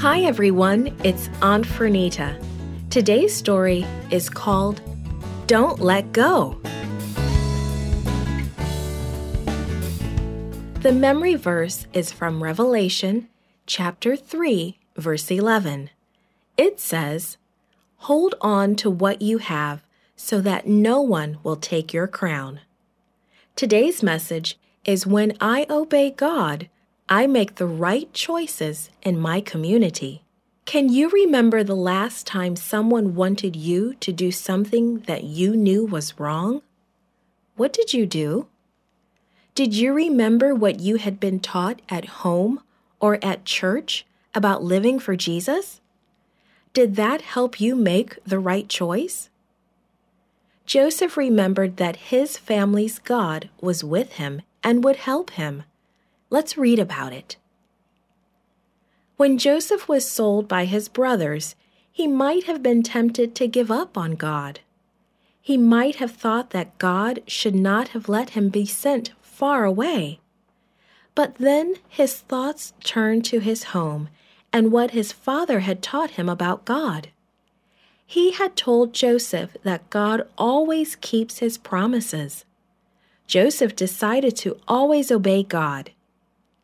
Hi everyone, it's Aunt Fernita. Today's story is called Don't Let Go. The memory verse is from Revelation chapter 3, verse 11. It says, Hold on to what you have so that no one will take your crown. Today's message is when I obey God, I make the right choices in my community. Can you remember the last time someone wanted you to do something that you knew was wrong? What did you do? Did you remember what you had been taught at home or at church about living for Jesus? Did that help you make the right choice? Joseph remembered that his family's God was with him and would help him. Let's read about it. When Joseph was sold by his brothers, he might have been tempted to give up on God. He might have thought that God should not have let him be sent far away. But then his thoughts turned to his home and what his father had taught him about God. He had told Joseph that God always keeps his promises. Joseph decided to always obey God.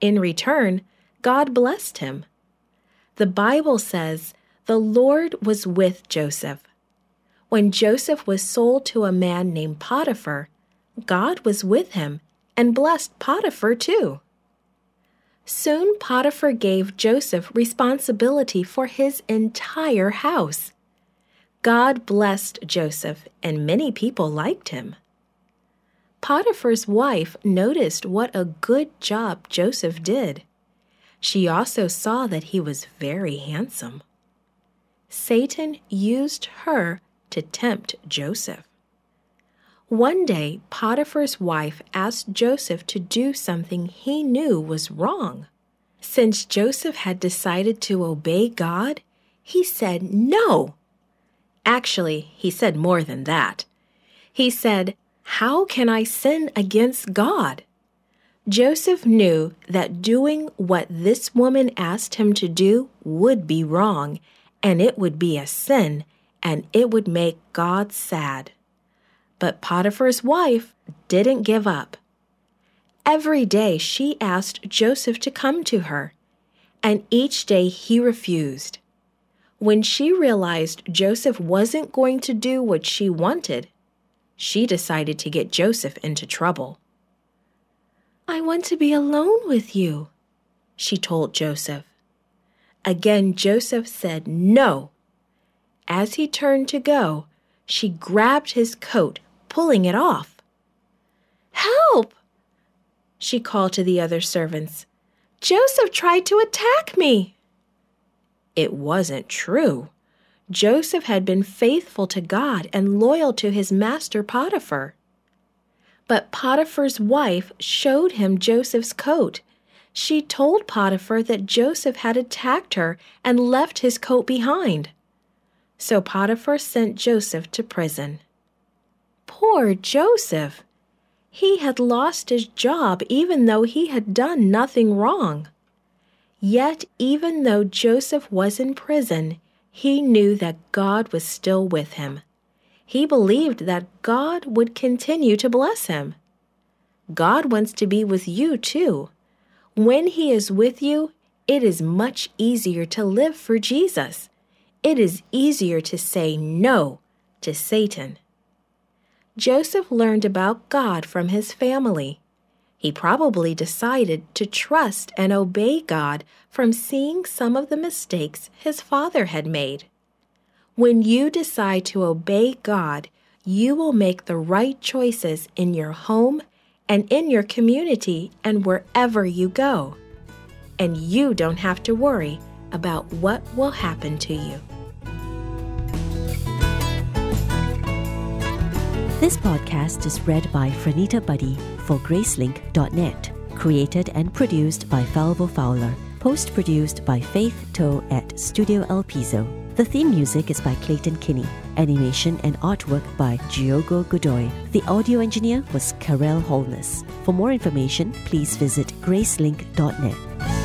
In return, God blessed him. The Bible says the Lord was with Joseph. When Joseph was sold to a man named Potiphar, God was with him and blessed Potiphar too. Soon Potiphar gave Joseph responsibility for his entire house. God blessed Joseph, and many people liked him. Potiphar's wife noticed what a good job Joseph did. She also saw that he was very handsome. Satan used her to tempt Joseph. One day, Potiphar's wife asked Joseph to do something he knew was wrong. Since Joseph had decided to obey God, he said no. Actually, he said more than that. He said, how can I sin against God? Joseph knew that doing what this woman asked him to do would be wrong, and it would be a sin, and it would make God sad. But Potiphar's wife didn't give up. Every day she asked Joseph to come to her, and each day he refused. When she realized Joseph wasn't going to do what she wanted, she decided to get Joseph into trouble. I want to be alone with you, she told Joseph. Again, Joseph said no. As he turned to go, she grabbed his coat, pulling it off. Help! she called to the other servants. Joseph tried to attack me. It wasn't true, Joseph had been faithful to God and loyal to his master Potiphar. But Potiphar's wife showed him Joseph's coat. She told Potiphar that Joseph had attacked her and left his coat behind. So Potiphar sent Joseph to prison. Poor Joseph! He had lost his job even though he had done nothing wrong. Yet, even though Joseph was in prison, he knew that God was still with him. He believed that God would continue to bless him. God wants to be with you too. When He is with you, it is much easier to live for Jesus. It is easier to say no to Satan. Joseph learned about God from his family. He probably decided to trust and obey God from seeing some of the mistakes his father had made. When you decide to obey God, you will make the right choices in your home and in your community and wherever you go. And you don't have to worry about what will happen to you. This podcast is read by Franita Buddy for Gracelink.net. Created and produced by Falvo Fowler. Post produced by Faith Toe at Studio El Piso. The theme music is by Clayton Kinney. Animation and artwork by Giogo Godoy. The audio engineer was Karel Holness. For more information, please visit Gracelink.net.